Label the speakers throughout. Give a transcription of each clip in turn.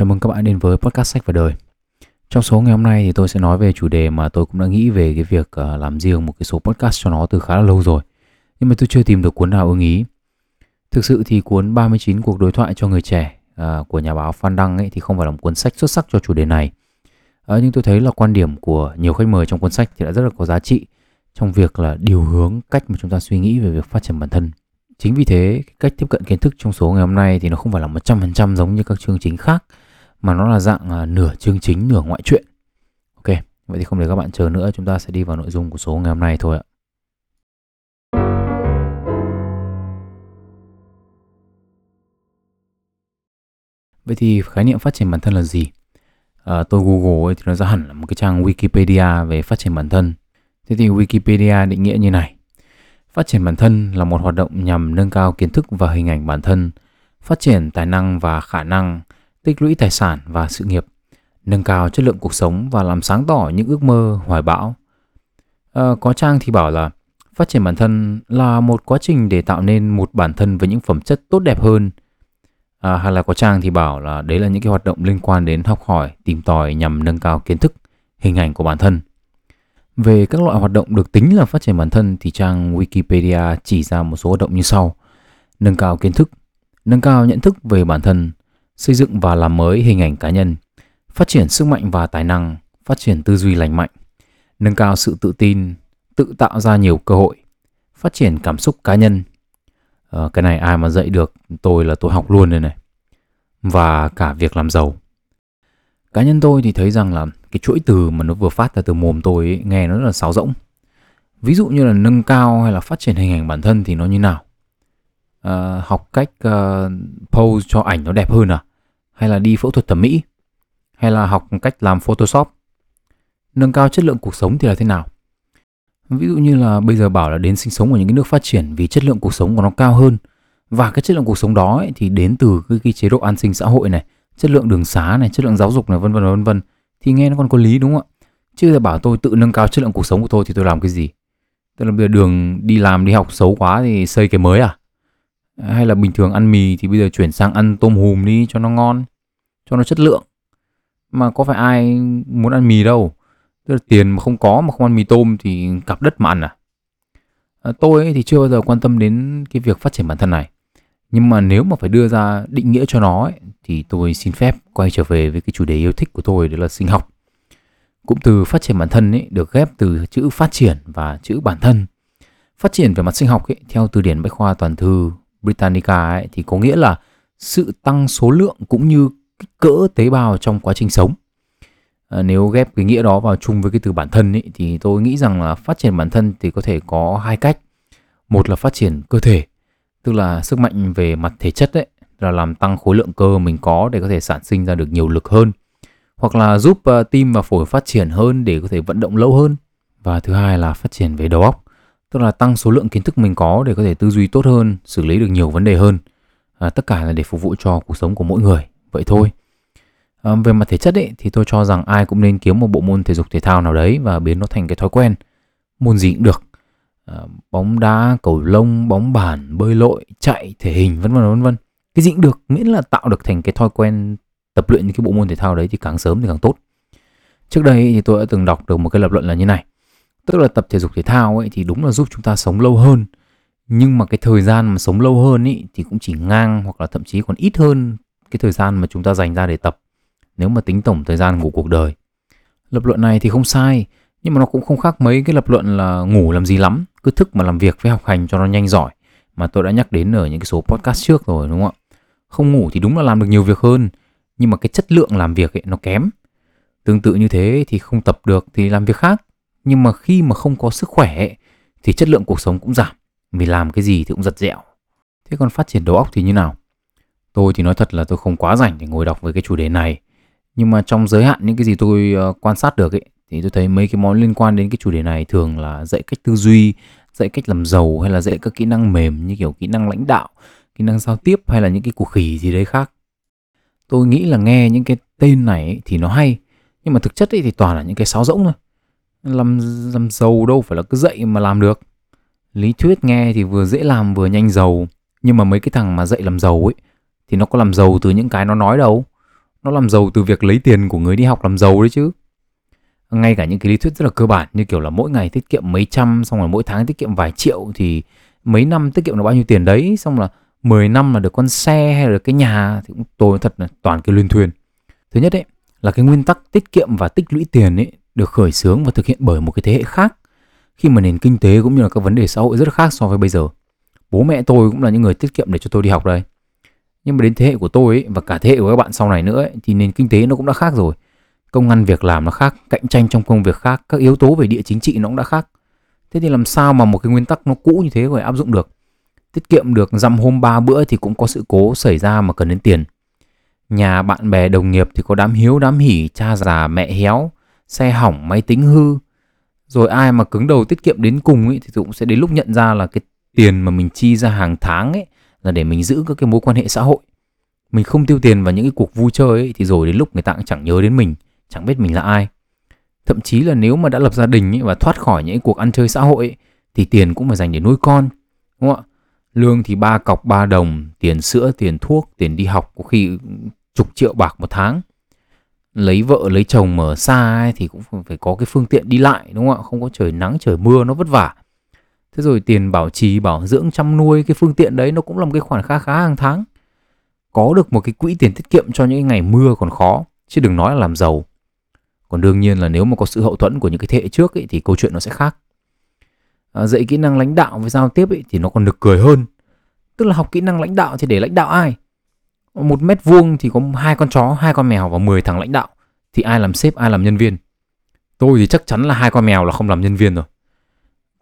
Speaker 1: Chào mừng các bạn đến với podcast sách và đời. Trong số ngày hôm nay thì tôi sẽ nói về chủ đề mà tôi cũng đã nghĩ về cái việc ờ, làm riêng một cái số podcast cho nó từ khá là lâu rồi. Nhưng mà tôi chưa tìm được cuốn nào ưng ý. Thực sự thì cuốn 39 cuộc đối thoại cho người trẻ ờ, của nhà báo Phan Đăng ấy thì không phải là một cuốn sách xuất sắc cho chủ đề này. Ờ, nhưng tôi thấy là quan điểm của nhiều khách mời trong cuốn sách thì đã rất là có giá trị trong việc là điều hướng cách mà chúng ta suy nghĩ về việc phát triển bản thân. Chính vì thế, cách tiếp cận kiến thức trong số ngày hôm nay thì nó không phải là 100% giống như các chương chính khác mà nó là dạng à, nửa chương chính nửa ngoại truyện. Ok, vậy thì không để các bạn chờ nữa, chúng ta sẽ đi vào nội dung của số ngày hôm nay thôi ạ. Vậy thì khái niệm phát triển bản thân là gì? À, tôi Google ấy thì nó ra hẳn là một cái trang Wikipedia về phát triển bản thân. Thế thì Wikipedia định nghĩa như này. Phát triển bản thân là một hoạt động nhằm nâng cao kiến thức và hình ảnh bản thân, phát triển tài năng và khả năng, tích lũy tài sản và sự nghiệp, nâng cao chất lượng cuộc sống và làm sáng tỏ những ước mơ, hoài bão. À, có trang thì bảo là phát triển bản thân là một quá trình để tạo nên một bản thân với những phẩm chất tốt đẹp hơn. À, hay là có trang thì bảo là đấy là những cái hoạt động liên quan đến học hỏi, tìm tòi nhằm nâng cao kiến thức, hình ảnh của bản thân. Về các loại hoạt động được tính là phát triển bản thân thì trang Wikipedia chỉ ra một số hoạt động như sau. Nâng cao kiến thức, nâng cao nhận thức về bản thân, xây dựng và làm mới hình ảnh cá nhân, phát triển sức mạnh và tài năng, phát triển tư duy lành mạnh, nâng cao sự tự tin, tự tạo ra nhiều cơ hội, phát triển cảm xúc cá nhân. À, cái này ai mà dạy được tôi là tôi học luôn đây này. Và cả việc làm giàu. Cá nhân tôi thì thấy rằng là cái chuỗi từ mà nó vừa phát ra từ mồm tôi ấy, nghe nó rất là sáo rỗng. Ví dụ như là nâng cao hay là phát triển hình ảnh bản thân thì nó như nào? À, học cách uh, pose cho ảnh nó đẹp hơn à? Hay là đi phẫu thuật thẩm mỹ? Hay là học cách làm Photoshop? Nâng cao chất lượng cuộc sống thì là thế nào? Ví dụ như là bây giờ bảo là đến sinh sống ở những cái nước phát triển vì chất lượng cuộc sống của nó cao hơn và cái chất lượng cuộc sống đó ấy, thì đến từ cái, cái chế độ an sinh xã hội này, chất lượng đường xá này, chất lượng giáo dục này vân vân vân vân thì nghe nó còn có lý đúng không ạ? Chứ là bảo tôi tự nâng cao chất lượng cuộc sống của tôi thì tôi làm cái gì? Tức là bây giờ đường đi làm đi học xấu quá thì xây cái mới à? Hay là bình thường ăn mì thì bây giờ chuyển sang ăn tôm hùm đi cho nó ngon, cho nó chất lượng. Mà có phải ai muốn ăn mì đâu. Tức là tiền mà không có mà không ăn mì tôm thì cặp đất mà ăn à? à tôi ấy thì chưa bao giờ quan tâm đến cái việc phát triển bản thân này. Nhưng mà nếu mà phải đưa ra định nghĩa cho nó ấy, thì tôi xin phép quay trở về với cái chủ đề yêu thích của tôi đó là sinh học. Cụm từ phát triển bản thân ấy được ghép từ chữ phát triển và chữ bản thân. Phát triển về mặt sinh học ấy, theo từ điển bách khoa toàn thư Britannica ấy, thì có nghĩa là sự tăng số lượng cũng như kích cỡ tế bào trong quá trình sống. À, nếu ghép cái nghĩa đó vào chung với cái từ bản thân ý, thì tôi nghĩ rằng là phát triển bản thân thì có thể có hai cách. Một là phát triển cơ thể, tức là sức mạnh về mặt thể chất đấy, là làm tăng khối lượng cơ mình có để có thể sản sinh ra được nhiều lực hơn. Hoặc là giúp uh, tim và phổi phát triển hơn để có thể vận động lâu hơn. Và thứ hai là phát triển về đầu óc, tức là tăng số lượng kiến thức mình có để có thể tư duy tốt hơn, xử lý được nhiều vấn đề hơn. À, tất cả là để phục vụ cho cuộc sống của mỗi người. Vậy thôi. À, về mặt thể chất ấy, thì tôi cho rằng ai cũng nên kiếm một bộ môn thể dục thể thao nào đấy và biến nó thành cái thói quen. Môn gì cũng được. À, bóng đá, cầu lông, bóng bàn, bơi lội, chạy, thể hình vân vân vân vân. Cái gì cũng được, miễn là tạo được thành cái thói quen tập luyện những cái bộ môn thể thao đấy thì càng sớm thì càng tốt. Trước đây thì tôi đã từng đọc được một cái lập luận là như này. Tức là tập thể dục thể thao ấy thì đúng là giúp chúng ta sống lâu hơn. Nhưng mà cái thời gian mà sống lâu hơn ý, thì cũng chỉ ngang hoặc là thậm chí còn ít hơn cái thời gian mà chúng ta dành ra để tập nếu mà tính tổng thời gian của cuộc đời. Lập luận này thì không sai, nhưng mà nó cũng không khác mấy cái lập luận là ngủ làm gì lắm, cứ thức mà làm việc với học hành cho nó nhanh giỏi mà tôi đã nhắc đến ở những cái số podcast trước rồi đúng không ạ? Không ngủ thì đúng là làm được nhiều việc hơn, nhưng mà cái chất lượng làm việc ấy nó kém. Tương tự như thế thì không tập được thì làm việc khác, nhưng mà khi mà không có sức khỏe ấy, thì chất lượng cuộc sống cũng giảm, vì làm cái gì thì cũng giật dẹo. Thế còn phát triển đầu óc thì như nào? Tôi thì nói thật là tôi không quá rảnh để ngồi đọc về cái chủ đề này, nhưng mà trong giới hạn những cái gì tôi ờ, quan sát được ấy thì tôi thấy mấy cái món liên quan đến cái chủ đề này thường là dạy cách tư duy, dạy cách làm giàu hay là dạy các kỹ năng mềm như kiểu kỹ năng lãnh đạo, kỹ năng giao tiếp hay là những cái cuộc khỉ gì đấy khác. Tôi nghĩ là nghe những cái tên này ấy, thì nó hay, nhưng mà thực chất ấy thì toàn là những cái sáo rỗng thôi. Làm làm giàu đâu phải là cứ dạy mà làm được. Lý thuyết nghe thì vừa dễ làm vừa nhanh giàu, nhưng mà mấy cái thằng mà dạy làm giàu ấy thì nó có làm giàu từ những cái nó nói đâu. Nó làm giàu từ việc lấy tiền của người đi học làm giàu đấy chứ. Ngay cả những cái lý thuyết rất là cơ bản, như kiểu là mỗi ngày tiết kiệm mấy trăm, xong rồi mỗi tháng tiết kiệm vài triệu thì mấy năm tiết kiệm được bao nhiêu tiền đấy, xong là 10 năm là được con xe hay là được cái nhà thì cũng tôi thật là toàn cái luyên thuyền thứ nhất ấy, là cái nguyên tắc tiết kiệm và tích lũy tiền ấy được khởi xướng và thực hiện bởi một cái thế hệ khác. Khi mà nền kinh tế cũng như là các vấn đề xã hội rất khác so với bây giờ. Bố mẹ tôi cũng là những người tiết kiệm để cho tôi đi học đây nhưng mà đến thế hệ của tôi ấy, và cả thế hệ của các bạn sau này nữa ấy, thì nền kinh tế nó cũng đã khác rồi. Công ăn việc làm nó khác cạnh tranh trong công việc khác các yếu tố về địa chính trị nó cũng đã khác. Thế thì làm sao mà một cái nguyên tắc nó cũ như thế phải áp dụng được? Tiết kiệm được dăm hôm ba bữa thì cũng có sự cố xảy ra mà cần đến tiền. Nhà bạn bè đồng nghiệp thì có đám hiếu đám hỉ cha già mẹ héo xe hỏng máy tính hư. Rồi ai mà cứng đầu tiết kiệm đến cùng ấy thì cũng sẽ đến lúc nhận ra là cái tiền mà mình chi ra hàng tháng ấy là để mình giữ các cái mối quan hệ xã hội. Mình không tiêu tiền vào những cái cuộc vui chơi ấy, thì rồi đến lúc người ta cũng chẳng nhớ đến mình chẳng biết mình là ai. Thậm chí là nếu mà đã lập gia đình ấy, và thoát khỏi những cuộc ăn chơi xã hội ấy, thì tiền cũng phải dành để nuôi con đúng không ạ? Lương thì ba cọc ba đồng tiền sữa tiền thuốc tiền đi học có khi chục triệu bạc một tháng. Lấy vợ lấy chồng mà ở xa ấy, thì cũng phải có cái phương tiện đi lại đúng không ạ? Không có trời nắng trời mưa nó vất vả thế rồi tiền bảo trì bảo dưỡng chăm nuôi cái phương tiện đấy nó cũng là một cái khoản khá khá hàng tháng. Có được một cái quỹ tiền tiết kiệm cho những ngày mưa còn khó chứ đừng nói là làm giàu. Còn đương nhiên là nếu mà có sự hậu thuẫn của những cái thế hệ trước ấy, thì câu chuyện nó sẽ khác. À, dạy kỹ năng lãnh đạo với giao tiếp ấy, thì nó còn được cười hơn. Tức là học kỹ năng lãnh đạo thì để lãnh đạo ai? Một mét vuông thì có hai con chó hai con mèo và 10 thằng lãnh đạo. Thì ai làm sếp ai làm nhân viên? Tôi thì chắc chắn là hai con mèo là không làm nhân viên rồi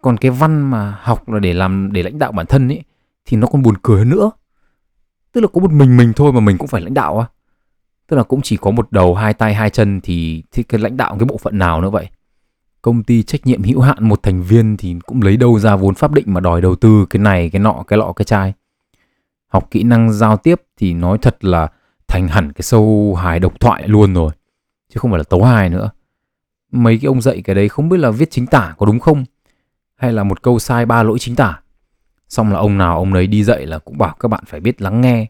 Speaker 1: còn cái văn mà học là để làm để lãnh đạo bản thân ấy thì nó còn buồn cười hơn nữa. Tức là có một mình mình thôi mà mình cũng phải lãnh đạo à tức là cũng chỉ có một đầu hai tay hai chân thì, thì cái lãnh đạo cái bộ phận nào nữa vậy? Công ty trách nhiệm hữu hạn một thành viên thì cũng lấy đâu ra vốn pháp định mà đòi đầu tư cái này cái nọ cái lọ cái chai. Học kỹ năng giao tiếp thì nói thật là thành hẳn cái sâu hài độc thoại luôn rồi chứ không phải là tấu hài nữa. Mấy cái ông dạy cái đấy không biết là viết chính tả có đúng không? Hay là một câu sai ba lỗi chính tả? Xong là ông nào ông ấy đi dạy là cũng bảo các bạn phải biết lắng nghe.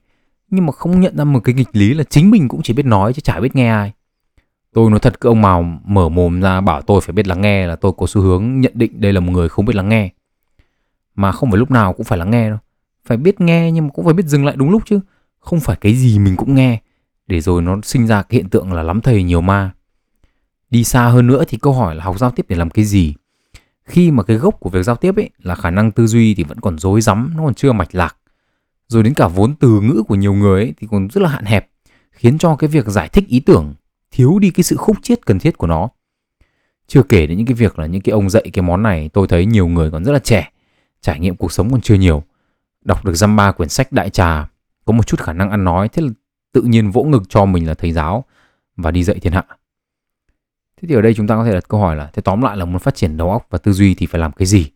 Speaker 1: Nhưng mà không nhận ra một cái nghịch lý là chính mình cũng chỉ biết nói chứ chả biết nghe ai. Tôi nói thật, cứ ông nào mở mồm ra bảo tôi phải biết lắng nghe là tôi có xu hướng nhận định đây là một người không biết lắng nghe. Mà không phải lúc nào cũng phải lắng nghe đâu. Phải biết nghe nhưng mà cũng phải biết dừng lại đúng lúc chứ. Không phải cái gì mình cũng nghe. Để rồi nó sinh ra cái hiện tượng là lắm thầy nhiều ma. Đi xa hơn nữa thì câu hỏi là học giao tiếp để làm cái gì? Khi mà cái gốc của việc giao tiếp ấy là khả năng tư duy thì vẫn còn rối rắm, nó còn chưa mạch lạc. Rồi đến cả vốn từ ngữ của nhiều người ấy thì còn rất là hạn hẹp, khiến cho cái việc giải thích ý tưởng thiếu đi cái sự khúc chiết cần thiết của nó. Chưa kể đến những cái việc là những cái ông dạy cái món này, tôi thấy nhiều người còn rất là trẻ, trải nghiệm cuộc sống còn chưa nhiều. Đọc được dăm ba quyển sách đại trà, có một chút khả năng ăn nói, thế là tự nhiên vỗ ngực cho mình là thầy giáo và đi dạy thiên hạ thế thì ở đây chúng ta có thể đặt câu hỏi là thế tóm lại là muốn phát triển đầu óc và tư duy thì phải làm cái gì?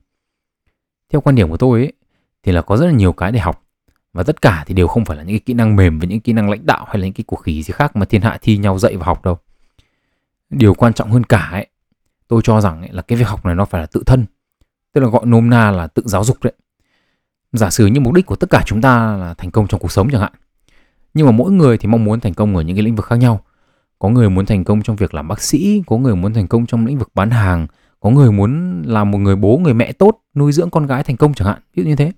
Speaker 1: Theo quan điểm của tôi ấy thì là có rất là nhiều cái để học. Và tất cả thì đều không phải là những cái kỹ năng mềm và những kỹ năng lãnh đạo hay là những cái cuộc khỉ gì khác mà thiên hạ thi nhau dạy và học đâu. Điều quan trọng hơn cả ấy tôi cho rằng ấy, là cái việc học này nó phải là tự thân tức là gọi nôm na là tự giáo dục đấy. Giả sử như mục đích của tất cả chúng ta là thành công trong cuộc sống chẳng hạn nhưng mà mỗi người thì mong muốn thành công ở những cái lĩnh vực khác nhau có người muốn thành công trong việc làm bác sĩ, có người muốn thành công trong lĩnh vực bán hàng, có người muốn làm một người bố, người mẹ tốt, nuôi dưỡng con gái thành công chẳng hạn, ví dụ như thế.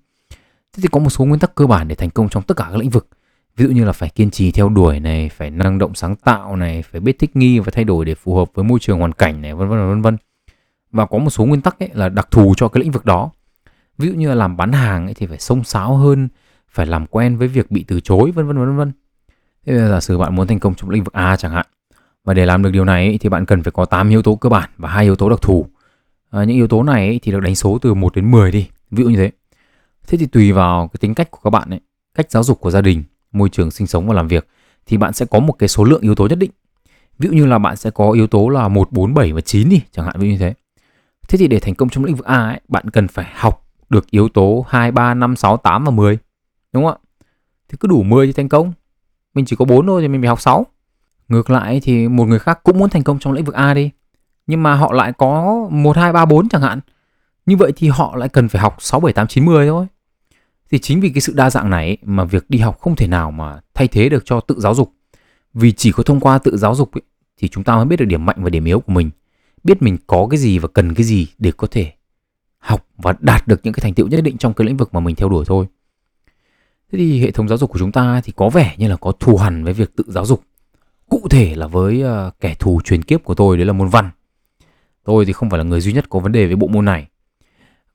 Speaker 1: Thế thì có một số nguyên tắc cơ bản để thành công trong tất cả các lĩnh vực. Ví dụ như là phải kiên trì theo đuổi này, phải năng động sáng tạo này, phải biết thích nghi và thay đổi để phù hợp với môi trường hoàn cảnh này, vân vân vân vân. Và có một số nguyên tắc ấy là đặc thù cho cái lĩnh vực đó. Ví dụ như là làm bán hàng ấy thì phải xông xáo hơn, phải làm quen với việc bị từ chối, vân vân vân vân thế giả sử bạn muốn thành công trong lĩnh vực A chẳng hạn và để làm được điều này thì bạn cần phải có 8 yếu tố cơ bản và hai yếu tố đặc thù à, những yếu tố này thì được đánh số từ 1 đến 10 đi ví dụ như thế thế thì tùy vào cái tính cách của các bạn ấy cách giáo dục của gia đình môi trường sinh sống và làm việc thì bạn sẽ có một cái số lượng yếu tố nhất định ví dụ như là bạn sẽ có yếu tố là 1, 4, 7 và 9 đi chẳng hạn ví dụ như thế thế thì để thành công trong lĩnh vực A ấy, bạn cần phải học được yếu tố 2, 3, 5, 6, 8 và 10. Đúng không ạ? Thì cứ đủ 10 thì thành công. Mình chỉ có 4 thôi thì mình phải học 6. Ngược lại thì một người khác cũng muốn thành công trong lĩnh vực A đi. Nhưng mà họ lại có 1, 2, 3, 4 chẳng hạn. Như vậy thì họ lại cần phải học 6, 7, 8, 9, 10 thôi. Thì chính vì cái sự đa dạng này mà việc đi học không thể nào mà thay thế được cho tự giáo dục. Vì chỉ có thông qua tự giáo dục ấy, thì chúng ta mới biết được điểm mạnh và điểm yếu của mình, biết mình có cái gì và cần cái gì để có thể học và đạt được những cái thành tựu nhất định trong cái lĩnh vực mà mình theo đuổi thôi. Thế thì hệ thống giáo dục của chúng ta thì có vẻ như là có thù hằn với việc tự giáo dục. Cụ thể là với uh, kẻ thù truyền kiếp của tôi đấy là môn văn. Tôi thì không phải là người duy nhất có vấn đề với bộ môn này.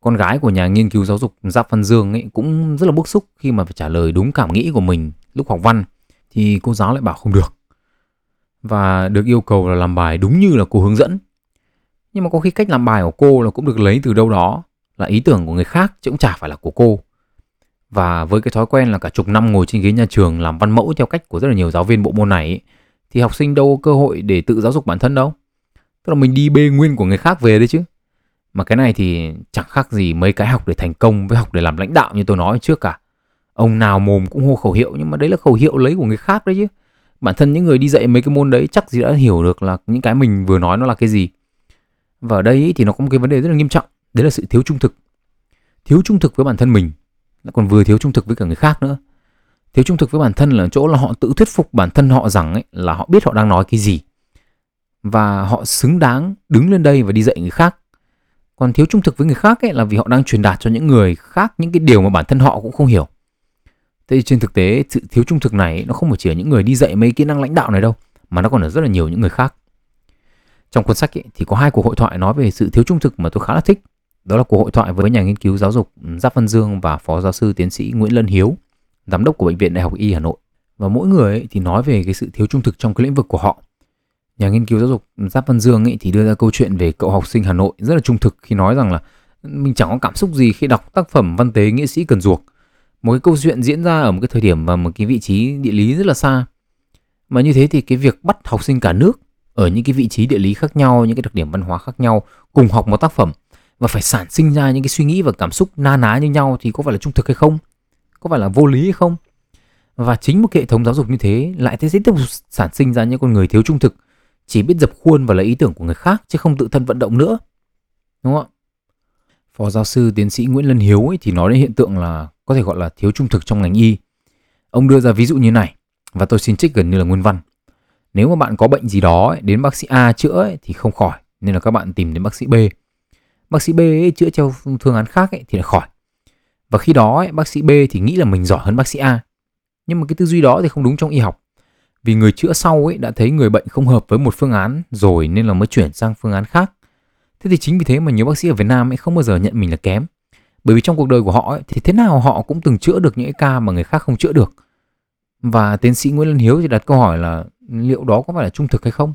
Speaker 1: Con gái của nhà nghiên cứu giáo dục Giáp Văn Dương ấy cũng rất là bức xúc khi mà phải trả lời đúng cảm nghĩ của mình lúc học văn thì cô giáo lại bảo không được. Và được yêu cầu là làm bài đúng như là cô hướng dẫn. Nhưng mà có khi cách làm bài của cô là cũng được lấy từ đâu đó là ý tưởng của người khác chứ cũng chả phải là của cô. Và với cái thói quen là cả chục năm ngồi trên ghế nhà trường làm văn mẫu theo cách của rất là nhiều giáo viên bộ môn này ấy, thì học sinh đâu có cơ hội để tự giáo dục bản thân đâu. Tức là mình đi bê nguyên của người khác về đấy chứ. Mà cái này thì chẳng khác gì mấy cái học để thành công với học để làm lãnh đạo như tôi nói trước cả. Ông nào mồm cũng hô khẩu hiệu nhưng mà đấy là khẩu hiệu lấy của người khác đấy chứ. Bản thân những người đi dạy mấy cái môn đấy chắc gì đã hiểu được là những cái mình vừa nói nó là cái gì. Và ở đây thì nó có một cái vấn đề rất là nghiêm trọng, đấy là sự thiếu trung thực. Thiếu trung thực với bản thân mình, lại còn vừa thiếu trung thực với cả người khác nữa. Thiếu trung thực với bản thân là chỗ là họ tự thuyết phục bản thân họ rằng ấy, là họ biết họ đang nói cái gì. Và họ xứng đáng đứng lên đây và đi dạy người khác. Còn thiếu trung thực với người khác ấy là vì họ đang truyền đạt cho những người khác những cái điều mà bản thân họ cũng không hiểu. Thế thì trên thực tế sự thiếu trung thực này nó không chỉ ở những người đi dạy mấy kỹ năng lãnh đạo này đâu mà nó còn ở rất là nhiều những người khác. Trong cuốn sách ấy, thì có hai cuộc hội thoại nói về sự thiếu trung thực mà tôi khá là thích đó là cuộc hội thoại với nhà nghiên cứu giáo dục Giáp Văn Dương và phó giáo sư tiến sĩ Nguyễn Lân Hiếu giám đốc của bệnh viện Đại học Y Hà Nội và mỗi người ấy thì nói về cái sự thiếu trung thực trong cái lĩnh vực của họ nhà nghiên cứu giáo dục Giáp Văn Dương ấy thì đưa ra câu chuyện về cậu học sinh Hà Nội rất là trung thực khi nói rằng là mình chẳng có cảm xúc gì khi đọc tác phẩm văn tế nghĩa sĩ Cần Duộc. Một cái câu chuyện diễn ra ở một cái thời điểm và một cái vị trí địa lý rất là xa. Mà như thế thì cái việc bắt học sinh cả nước ở những cái vị trí địa lý khác nhau, những cái đặc điểm văn hóa khác nhau cùng học một tác phẩm và phải sản sinh ra những cái suy nghĩ và cảm xúc na ná như nhau thì có phải là trung thực hay không? Có phải là vô lý hay không? Và chính một hệ thống giáo dục như thế lại thế sẽ tiếp tục sản sinh ra những con người thiếu trung thực chỉ biết dập khuôn và lấy ý tưởng của người khác chứ không tự thân vận động nữa. Đúng không ạ? Phó giáo sư tiến sĩ Nguyễn Lân Hiếu ấy thì nói đến hiện tượng là có thể gọi là thiếu trung thực trong ngành y. Ông đưa ra ví dụ như này và tôi xin trích gần như là nguyên văn. Nếu mà bạn có bệnh gì đó ấy, đến bác sĩ A chữa ấy, thì không khỏi nên là các bạn tìm đến bác sĩ B. Bác sĩ B ấy, chữa theo phương án khác ấy, thì là khỏi. Và khi đó ấy, bác sĩ B thì nghĩ là mình giỏi hơn bác sĩ A. Nhưng mà cái tư duy đó thì không đúng trong y học vì người chữa sau ấy đã thấy người bệnh không hợp với một phương án rồi nên là mới chuyển sang phương án khác. Thế thì chính vì thế mà nhiều bác sĩ ở Việt Nam ấy không bao giờ nhận mình là kém. Bởi vì trong cuộc đời của họ ấy, thì thế nào họ cũng từng chữa được những cái ca mà người khác không chữa được. Và tiến sĩ Nguyễn Lân Hiếu thì đặt câu hỏi là liệu đó có phải là trung thực hay không?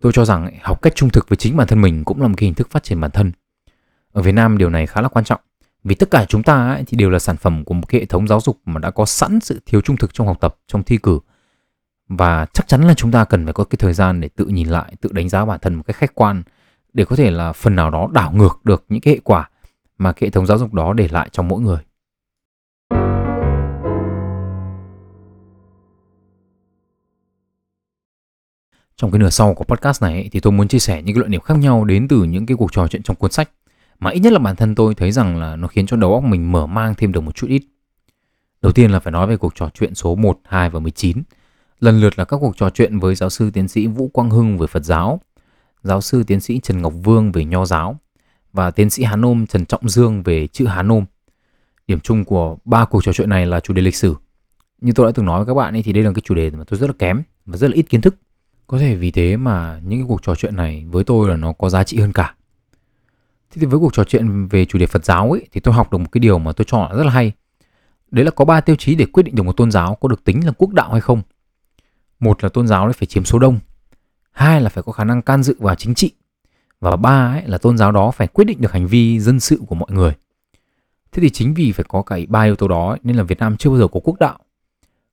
Speaker 1: Tôi cho rằng học cách trung thực với chính bản thân mình cũng là một cái hình thức phát triển bản thân. Ở Việt Nam điều này khá là quan trọng. Vì tất cả chúng ta ấy, thì đều là sản phẩm của một cái hệ thống giáo dục mà đã có sẵn sự thiếu trung thực trong học tập, trong thi cử. Và chắc chắn là chúng ta cần phải có cái thời gian để tự nhìn lại, tự đánh giá bản thân một cách khách quan để có thể là phần nào đó đảo ngược được những cái hệ quả mà cái hệ thống giáo dục đó để lại trong mỗi người. Trong cái nửa sau của podcast này thì tôi muốn chia sẻ những cái luận điểm khác nhau đến từ những cái cuộc trò chuyện trong cuốn sách mà ít nhất là bản thân tôi thấy rằng là nó khiến cho đầu óc mình mở mang thêm được một chút ít. Đầu tiên là phải nói về cuộc trò chuyện số 1, 2 và 19. Lần lượt là các cuộc trò chuyện với giáo sư tiến sĩ Vũ Quang Hưng về Phật giáo, giáo sư tiến sĩ Trần Ngọc Vương về Nho giáo và tiến sĩ Hán Nôm Trần Trọng Dương về chữ Hán Nôm. Điểm chung của ba cuộc trò chuyện này là chủ đề lịch sử. Như tôi đã từng nói với các bạn ấy thì đây là cái chủ đề mà tôi rất là kém và rất là ít kiến thức. Có thể vì thế mà những cái cuộc trò chuyện này với tôi là nó có giá trị hơn cả. Thế thì với cuộc trò chuyện về chủ đề Phật giáo ấy thì tôi học được một cái điều mà tôi cho là rất là hay. Đấy là có ba tiêu chí để quyết định được một tôn giáo có được tính là quốc đạo hay không. Một là tôn giáo ấy phải chiếm số đông. Hai là phải có khả năng can dự vào chính trị. Và ba ấy là tôn giáo đó phải quyết định được hành vi dân sự của mọi người. Thế thì chính vì phải có cả ba yếu tố đó ấy, nên là Việt Nam chưa bao giờ có quốc đạo.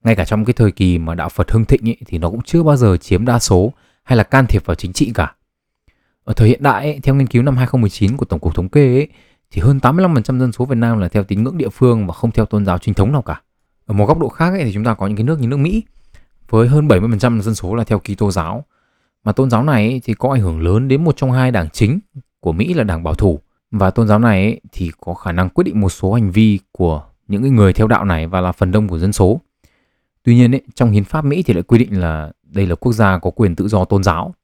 Speaker 1: Ngay cả trong cái thời kỳ mà đạo Phật hưng thịnh ấy, thì nó cũng chưa bao giờ chiếm đa số hay là can thiệp vào chính trị cả. Ở thời hiện đại, ấy, theo nghiên cứu năm 2019 của Tổng cục Thống kê, ấy, thì hơn 85% dân số Việt Nam là theo tín ngưỡng địa phương và không theo tôn giáo chính thống nào cả. Ở một góc độ khác ấy, thì chúng ta có những cái nước như nước Mỹ với hơn 70% dân số là theo Kitô giáo. Mà tôn giáo này ấy, thì có ảnh hưởng lớn đến một trong hai đảng chính của Mỹ là đảng bảo thủ và tôn giáo này ấy, thì có khả năng quyết định một số hành vi của những người theo đạo này và là phần đông của dân số. Tuy nhiên ấy, trong hiến pháp Mỹ thì lại quy định là đây là quốc gia có quyền tự do tôn giáo.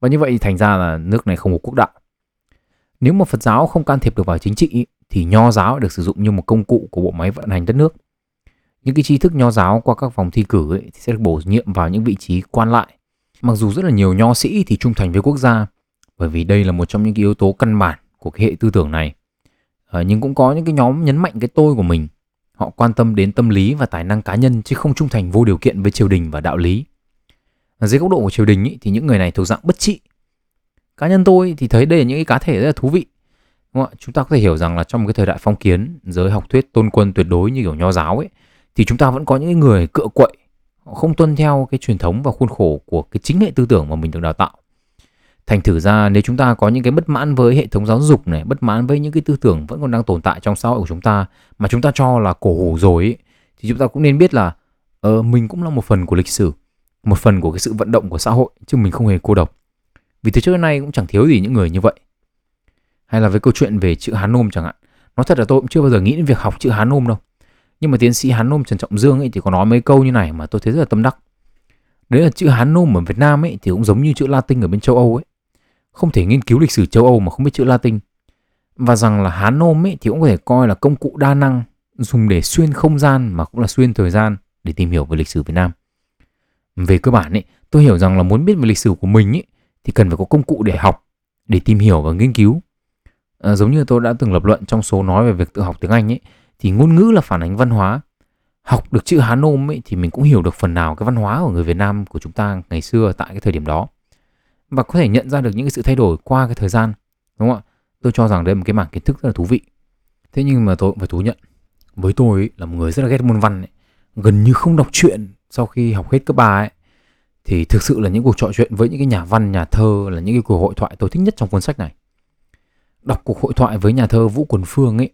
Speaker 1: Và như vậy thành ra là nước này không có quốc đạo. Nếu mà Phật giáo không can thiệp được vào chính trị thì nho giáo được sử dụng như một công cụ của bộ máy vận hành đất nước. Những cái tri thức nho giáo qua các vòng thi cử ấy, thì sẽ được bổ nhiệm vào những vị trí quan lại. Mặc dù rất là nhiều nho sĩ thì trung thành với quốc gia bởi vì đây là một trong những cái yếu tố căn bản của cái hệ tư tưởng này. À, nhưng cũng có những cái nhóm nhấn mạnh cái tôi của mình. Họ quan tâm đến tâm lý và tài năng cá nhân chứ không trung thành vô điều kiện với triều đình và đạo lý. Ở dưới góc độ của triều đình ý, thì những người này thuộc dạng bất trị. Cá nhân tôi thì thấy đây là những cái cá thể rất là thú vị. Đúng không? Chúng ta có thể hiểu rằng là trong một cái thời đại phong kiến, giới học thuyết tôn quân tuyệt đối như kiểu nho giáo ấy, thì chúng ta vẫn có những người cựa quậy, họ không tuân theo cái truyền thống và khuôn khổ của cái chính hệ tư tưởng mà mình được đào tạo. Thành thử ra nếu chúng ta có những cái bất mãn với hệ thống giáo dục này, bất mãn với những cái tư tưởng vẫn còn đang tồn tại trong xã hội của chúng ta mà chúng ta cho là cổ hủ rồi ấy, thì chúng ta cũng nên biết là ờ, mình cũng là một phần của lịch sử một phần của cái sự vận động của xã hội chứ mình không hề cô độc. Vì từ trước đến nay cũng chẳng thiếu gì những người như vậy. Hay là với câu chuyện về chữ hán nôm chẳng hạn nói thật là tôi cũng chưa bao giờ nghĩ đến việc học chữ hán nôm đâu. Nhưng mà tiến sĩ hán nôm trần trọng dương ấy thì có nói mấy câu như này mà tôi thấy rất là tâm đắc. Đấy là chữ hán nôm ở việt nam ấy thì cũng giống như chữ latin ở bên châu âu ấy không thể nghiên cứu lịch sử châu âu mà không biết chữ latin và rằng là hán nôm ấy thì cũng có thể coi là công cụ đa năng dùng để xuyên không gian mà cũng là xuyên thời gian để tìm hiểu về lịch sử việt nam về cơ bản ấy, tôi hiểu rằng là muốn biết về lịch sử của mình ấy, thì cần phải có công cụ để học, để tìm hiểu và nghiên cứu. À, giống như tôi đã từng lập luận trong số nói về việc tự học tiếng Anh ấy, thì ngôn ngữ là phản ánh văn hóa. Học được chữ Hán Nôm ấy, thì mình cũng hiểu được phần nào cái văn hóa của người Việt Nam của chúng ta ngày xưa tại cái thời điểm đó. Và có thể nhận ra được những cái sự thay đổi qua cái thời gian. Đúng không ạ? Tôi cho rằng đây là một cái mảng kiến thức rất là thú vị. Thế nhưng mà tôi cũng phải thú nhận. Với tôi ấy, là một người rất là ghét môn văn ấy. Gần như không đọc truyện sau khi học hết cấp ba ấy thì thực sự là những cuộc trò chuyện với những cái nhà văn, nhà thơ là những cái cuộc hội thoại tôi thích nhất trong cuốn sách này. Đọc cuộc hội thoại với nhà thơ Vũ Quần Phương ấy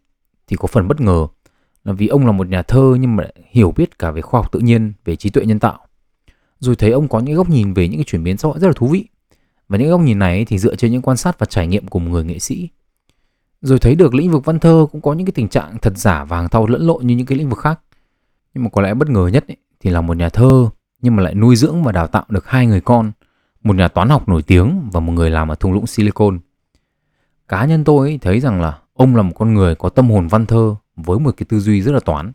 Speaker 1: thì có phần bất ngờ là vì ông là một nhà thơ nhưng mà hiểu biết cả về khoa học tự nhiên, về trí tuệ nhân tạo. Rồi thấy ông có những góc nhìn về những cái chuyển biến xã hội rất là thú vị. Và những góc nhìn này thì dựa trên những quan sát và trải nghiệm của một người nghệ sĩ. Rồi thấy được lĩnh vực văn thơ cũng có những cái tình trạng thật giả vàng thau lẫn lộn như những cái lĩnh vực khác. Nhưng mà có lẽ bất ngờ nhất ấy, thì là một nhà thơ nhưng mà lại nuôi dưỡng và đào tạo được hai người con, một nhà toán học nổi tiếng và một người làm ở thung lũng Silicon. Cá nhân tôi thấy rằng là ông là một con người có tâm hồn văn thơ với một cái tư duy rất là toán.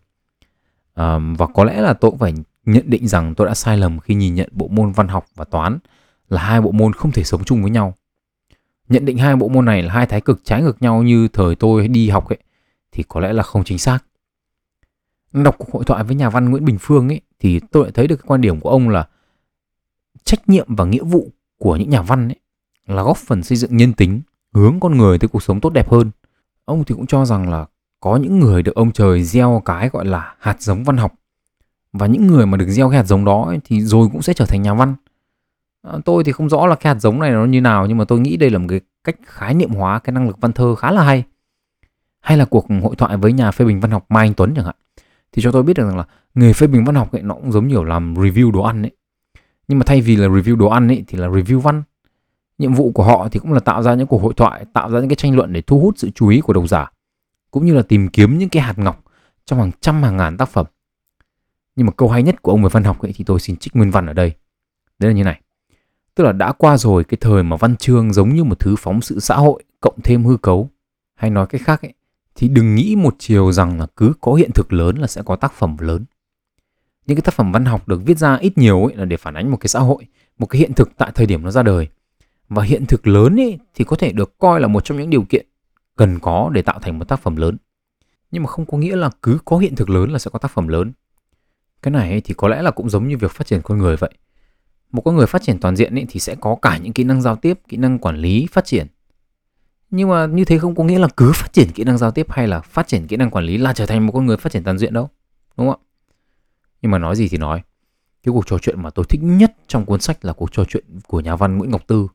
Speaker 1: À, và có lẽ là tôi cũng phải nhận định rằng tôi đã sai lầm khi nhìn nhận bộ môn văn học và toán là hai bộ môn không thể sống chung với nhau. Nhận định hai bộ môn này là hai thái cực trái ngược nhau như thời tôi đi học ấy thì có lẽ là không chính xác đọc cuộc hội thoại với nhà văn Nguyễn Bình Phương ấy thì tôi lại thấy được cái quan điểm của ông là trách nhiệm và nghĩa vụ của những nhà văn ấy là góp phần xây dựng nhân tính, hướng con người tới cuộc sống tốt đẹp hơn. Ông thì cũng cho rằng là có những người được ông trời gieo cái gọi là hạt giống văn học và những người mà được gieo cái hạt giống đó ấy, thì rồi cũng sẽ trở thành nhà văn. À, tôi thì không rõ là cái hạt giống này nó như nào nhưng mà tôi nghĩ đây là một cái cách khái niệm hóa cái năng lực văn thơ khá là hay. Hay là cuộc hội thoại với nhà phê bình văn học Mai Anh Tuấn chẳng hạn. Thì cho tôi biết được rằng là nghề phê bình văn học ấy nó cũng giống như làm review đồ ăn ấy. Nhưng mà thay vì là review đồ ăn ấy thì là review văn. Nhiệm vụ của họ thì cũng là tạo ra những cuộc hội thoại tạo ra những cái tranh luận để thu hút sự chú ý của độc giả cũng như là tìm kiếm những cái hạt ngọc trong hàng trăm hàng ngàn tác phẩm. Nhưng mà câu hay nhất của ông về văn học ấy thì tôi xin trích nguyên văn ở đây. Đấy là như này tức là đã qua rồi cái thời mà văn chương giống như một thứ phóng sự xã hội cộng thêm hư cấu hay nói cách khác ấy thì đừng nghĩ một chiều rằng là cứ có hiện thực lớn là sẽ có tác phẩm lớn. Những cái tác phẩm văn học được viết ra ít nhiều ấy là để phản ánh một cái xã hội, một cái hiện thực tại thời điểm nó ra đời. Và hiện thực lớn ấy thì có thể được coi là một trong những điều kiện cần có để tạo thành một tác phẩm lớn. Nhưng mà không có nghĩa là cứ có hiện thực lớn là sẽ có tác phẩm lớn. Cái này thì có lẽ là cũng giống như việc phát triển con người vậy. Một con người phát triển toàn diện ấy thì sẽ có cả những kỹ năng giao tiếp, kỹ năng quản lý, phát triển. Nhưng mà như thế không có nghĩa là cứ phát triển kỹ năng giao tiếp hay là phát triển kỹ năng quản lý là trở thành một con người phát triển toàn diện đâu đúng không ạ? Nhưng mà nói gì thì nói. Cái cuộc trò chuyện mà tôi thích nhất trong cuốn sách là cuộc trò chuyện của nhà văn Nguyễn Ngọc Tư.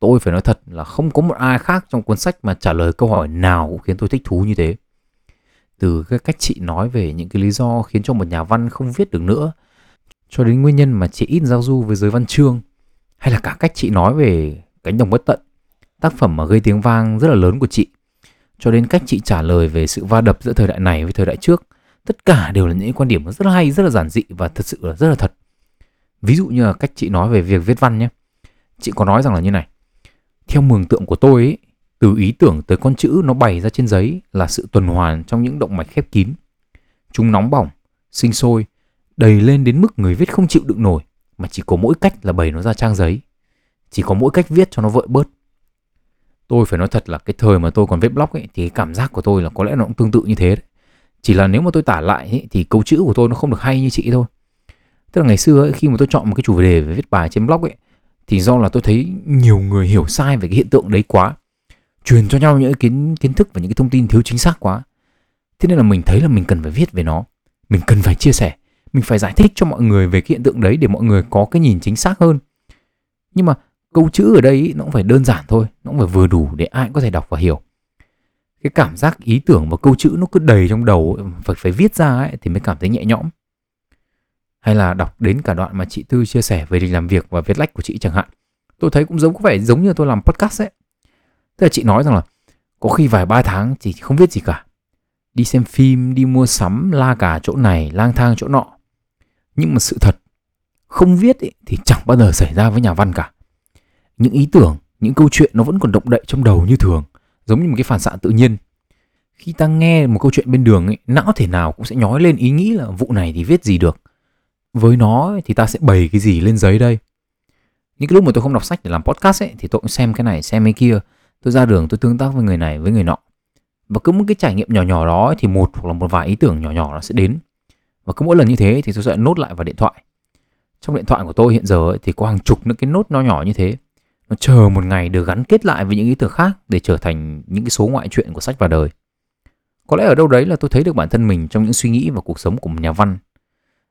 Speaker 1: Tôi phải nói thật là không có một ai khác trong cuốn sách mà trả lời câu hỏi nào cũng khiến tôi thích thú như thế. Từ cái cách chị nói về những cái lý do khiến cho một nhà văn không viết được nữa cho đến nguyên nhân mà chị ít giao du với giới văn chương hay là cả cách chị nói về cánh đồng bất tận tác phẩm mà gây tiếng vang rất là lớn của chị. Cho đến cách chị trả lời về sự va đập giữa thời đại này với thời đại trước tất cả đều là những quan điểm rất là hay rất là giản dị và thật sự là rất là thật. Ví dụ như là cách chị nói về việc viết văn nhé. Chị có nói rằng là như này. Theo mường tượng của tôi ấy, từ ý tưởng tới con chữ nó bày ra trên giấy là sự tuần hoàn trong những động mạch khép kín. Chúng nóng bỏng sinh sôi đầy lên đến mức người viết không chịu đựng nổi mà chỉ có mỗi cách là bày nó ra trang giấy. Chỉ có mỗi cách viết cho nó vợi bớt. Tôi phải nói thật là cái thời mà tôi còn viết blog ấy thì cái cảm giác của tôi là có lẽ nó cũng tương tự như thế đấy. Chỉ là nếu mà tôi tả lại ấy, thì câu chữ của tôi nó không được hay như chị thôi. Tức là ngày xưa ấy, khi mà tôi chọn một cái chủ đề về viết bài trên blog ấy thì do là tôi thấy nhiều người hiểu sai về cái hiện tượng đấy quá. Truyền cho nhau những kiến kiến thức và những cái thông tin thiếu chính xác quá. Thế nên là mình thấy là mình cần phải viết về nó. Mình cần phải chia sẻ mình phải giải thích cho mọi người về cái hiện tượng đấy để mọi người có cái nhìn chính xác hơn. Nhưng mà câu chữ ở đây nó cũng phải đơn giản thôi nó cũng phải vừa đủ để ai cũng có thể đọc và hiểu. Cái cảm giác ý tưởng và câu chữ nó cứ đầy trong đầu phải phải viết ra ấy, thì mới cảm thấy nhẹ nhõm. Hay là đọc đến cả đoạn mà chị Tư chia sẻ về lịch làm việc và viết lách của chị chẳng hạn. Tôi thấy cũng giống có vẻ giống như tôi làm podcast ấy. Tức là chị nói rằng là có khi vài ba tháng chị không viết gì cả. Đi xem phim đi mua sắm la cả chỗ này lang thang chỗ nọ nhưng mà sự thật không viết ý, thì chẳng bao giờ xảy ra với nhà văn cả. Những ý tưởng những câu chuyện nó vẫn còn động đậy trong đầu như thường giống như một cái phản xạ tự nhiên. Khi ta nghe một câu chuyện bên đường ấy, não thể nào cũng sẽ nhói lên ý nghĩ là vụ này thì viết gì được. Với nó thì ta sẽ bày cái gì lên giấy đây? Những cái lúc mà tôi không đọc sách để làm podcast ấy thì tôi cũng xem cái này xem cái kia. Tôi ra đường tôi tương tác với người này với người nọ. Và cứ một cái trải nghiệm nhỏ nhỏ đó ấy, thì một hoặc là một vài ý tưởng nhỏ nhỏ nó sẽ đến và cứ mỗi lần như thế thì tôi sẽ nốt lại vào điện thoại. Trong điện thoại của tôi hiện giờ ấy, thì có hàng chục những cái nốt nhỏ nhỏ như thế. Nó chờ một ngày được gắn kết lại với những ý tưởng khác để trở thành những cái số ngoại truyện của sách và đời. Có lẽ ở đâu đấy là tôi thấy được bản thân mình trong những suy nghĩ và cuộc sống của một nhà văn.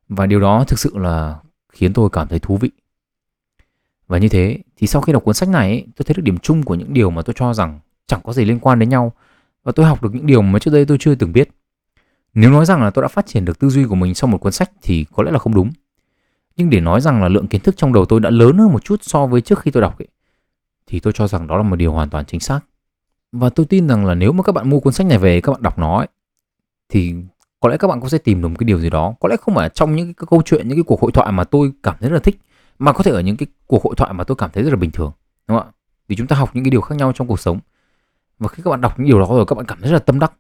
Speaker 1: Và điều đó thực sự là khiến tôi cảm thấy thú vị. Và như thế thì sau khi đọc cuốn sách này ấy, tôi thấy được điểm chung của những điều mà tôi cho rằng chẳng có gì liên quan đến nhau. Và tôi học được những điều mà trước đây tôi chưa từng biết nếu nói rằng là tôi đã phát triển được tư duy của mình sau một cuốn sách thì có lẽ là không đúng nhưng để nói rằng là lượng kiến thức trong đầu tôi đã lớn hơn một chút so với trước khi tôi đọc ấy, thì tôi cho rằng đó là một điều hoàn toàn chính xác. Và tôi tin rằng là nếu mà các bạn mua cuốn sách này về các bạn đọc nó ấy, thì có lẽ các bạn cũng sẽ tìm được một cái điều gì đó. Có lẽ không phải trong những cái câu chuyện, những cái cuộc hội thoại mà tôi cảm thấy rất là thích, mà có thể ở những cái cuộc hội thoại mà tôi cảm thấy rất là bình thường, đúng không ạ? Vì chúng ta học những cái điều khác nhau trong cuộc sống. Và khi các bạn đọc những điều đó rồi các bạn cảm thấy rất là tâm đắc.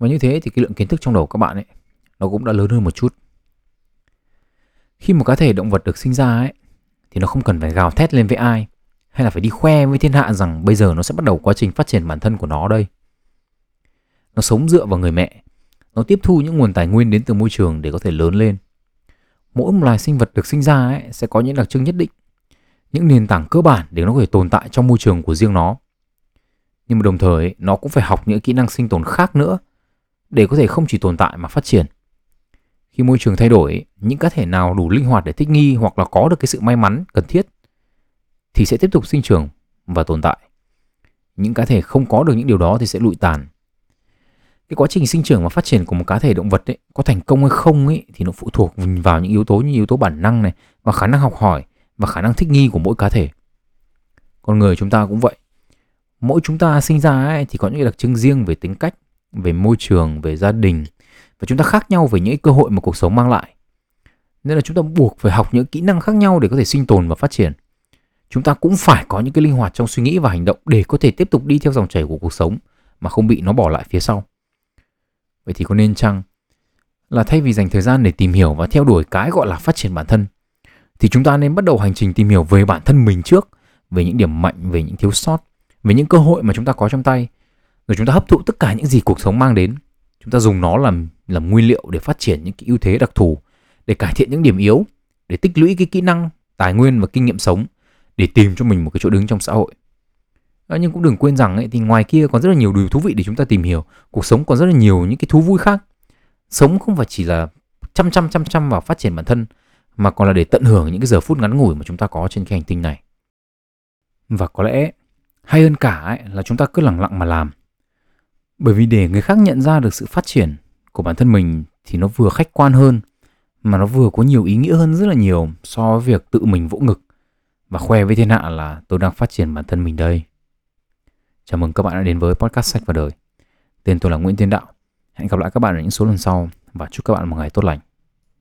Speaker 1: Và như thế thì cái lượng kiến thức trong đầu các bạn ấy nó cũng đã lớn hơn một chút. Khi một cá thể động vật được sinh ra ấy thì nó không cần phải gào thét lên với ai hay là phải đi khoe với thiên hạ rằng bây giờ nó sẽ bắt đầu quá trình phát triển bản thân của nó đây. Nó sống dựa vào người mẹ, nó tiếp thu những nguồn tài nguyên đến từ môi trường để có thể lớn lên. Mỗi một loài sinh vật được sinh ra ấy, sẽ có những đặc trưng nhất định, những nền tảng cơ bản để nó có thể tồn tại trong môi trường của riêng nó. Nhưng mà đồng thời nó cũng phải học những kỹ năng sinh tồn khác nữa để có thể không chỉ tồn tại mà phát triển. Khi môi trường thay đổi, những cá thể nào đủ linh hoạt để thích nghi hoặc là có được cái sự may mắn cần thiết thì sẽ tiếp tục sinh trưởng và tồn tại. Những cá thể không có được những điều đó thì sẽ lụi tàn. Cái quá trình sinh trưởng và phát triển của một cá thể động vật ấy, có thành công hay không ấy, thì nó phụ thuộc vào những yếu tố như yếu tố bản năng này và khả năng học hỏi và khả năng thích nghi của mỗi cá thể. Con người chúng ta cũng vậy. Mỗi chúng ta sinh ra ấy, thì có những đặc trưng riêng về tính cách, về môi trường, về gia đình và chúng ta khác nhau về những cơ hội mà cuộc sống mang lại. Nên là chúng ta buộc phải học những kỹ năng khác nhau để có thể sinh tồn và phát triển chúng ta cũng phải có những cái linh hoạt trong suy nghĩ và hành động để có thể tiếp tục đi theo dòng chảy của cuộc sống mà không bị nó bỏ lại phía sau. Vậy thì có nên chăng là thay vì dành thời gian để tìm hiểu và theo đuổi cái gọi là phát triển bản thân thì chúng ta nên bắt đầu hành trình tìm hiểu về bản thân mình trước, về những điểm mạnh, về những thiếu sót, về những cơ hội mà chúng ta có trong tay. Rồi chúng ta hấp thụ tất cả những gì cuộc sống mang đến. Chúng ta dùng nó làm làm nguyên liệu để phát triển những cái ưu thế đặc thù, để cải thiện những điểm yếu, để tích lũy cái kỹ năng, tài nguyên và kinh nghiệm sống để tìm cho mình một cái chỗ đứng trong xã hội. À, nhưng cũng đừng quên rằng ấy, thì ngoài kia còn rất là nhiều điều thú vị để chúng ta tìm hiểu. Cuộc sống còn rất là nhiều những cái thú vui khác. Sống không phải chỉ là chăm chăm chăm chăm vào phát triển bản thân mà còn là để tận hưởng những cái giờ phút ngắn ngủi mà chúng ta có trên cái hành tinh này. Và có lẽ hay hơn cả ấy, là chúng ta cứ lặng lặng mà làm bởi vì để người khác nhận ra được sự phát triển của bản thân mình thì nó vừa khách quan hơn, mà nó vừa có nhiều ý nghĩa hơn rất là nhiều so với việc tự mình vỗ ngực và khoe với thiên hạ là tôi đang phát triển bản thân mình đây. Chào mừng các bạn đã đến với podcast sách và đời. Tên tôi là Nguyễn Thiên Đạo. Hẹn gặp lại các bạn ở những số lần sau. và chúc các bạn một ngày tốt lành.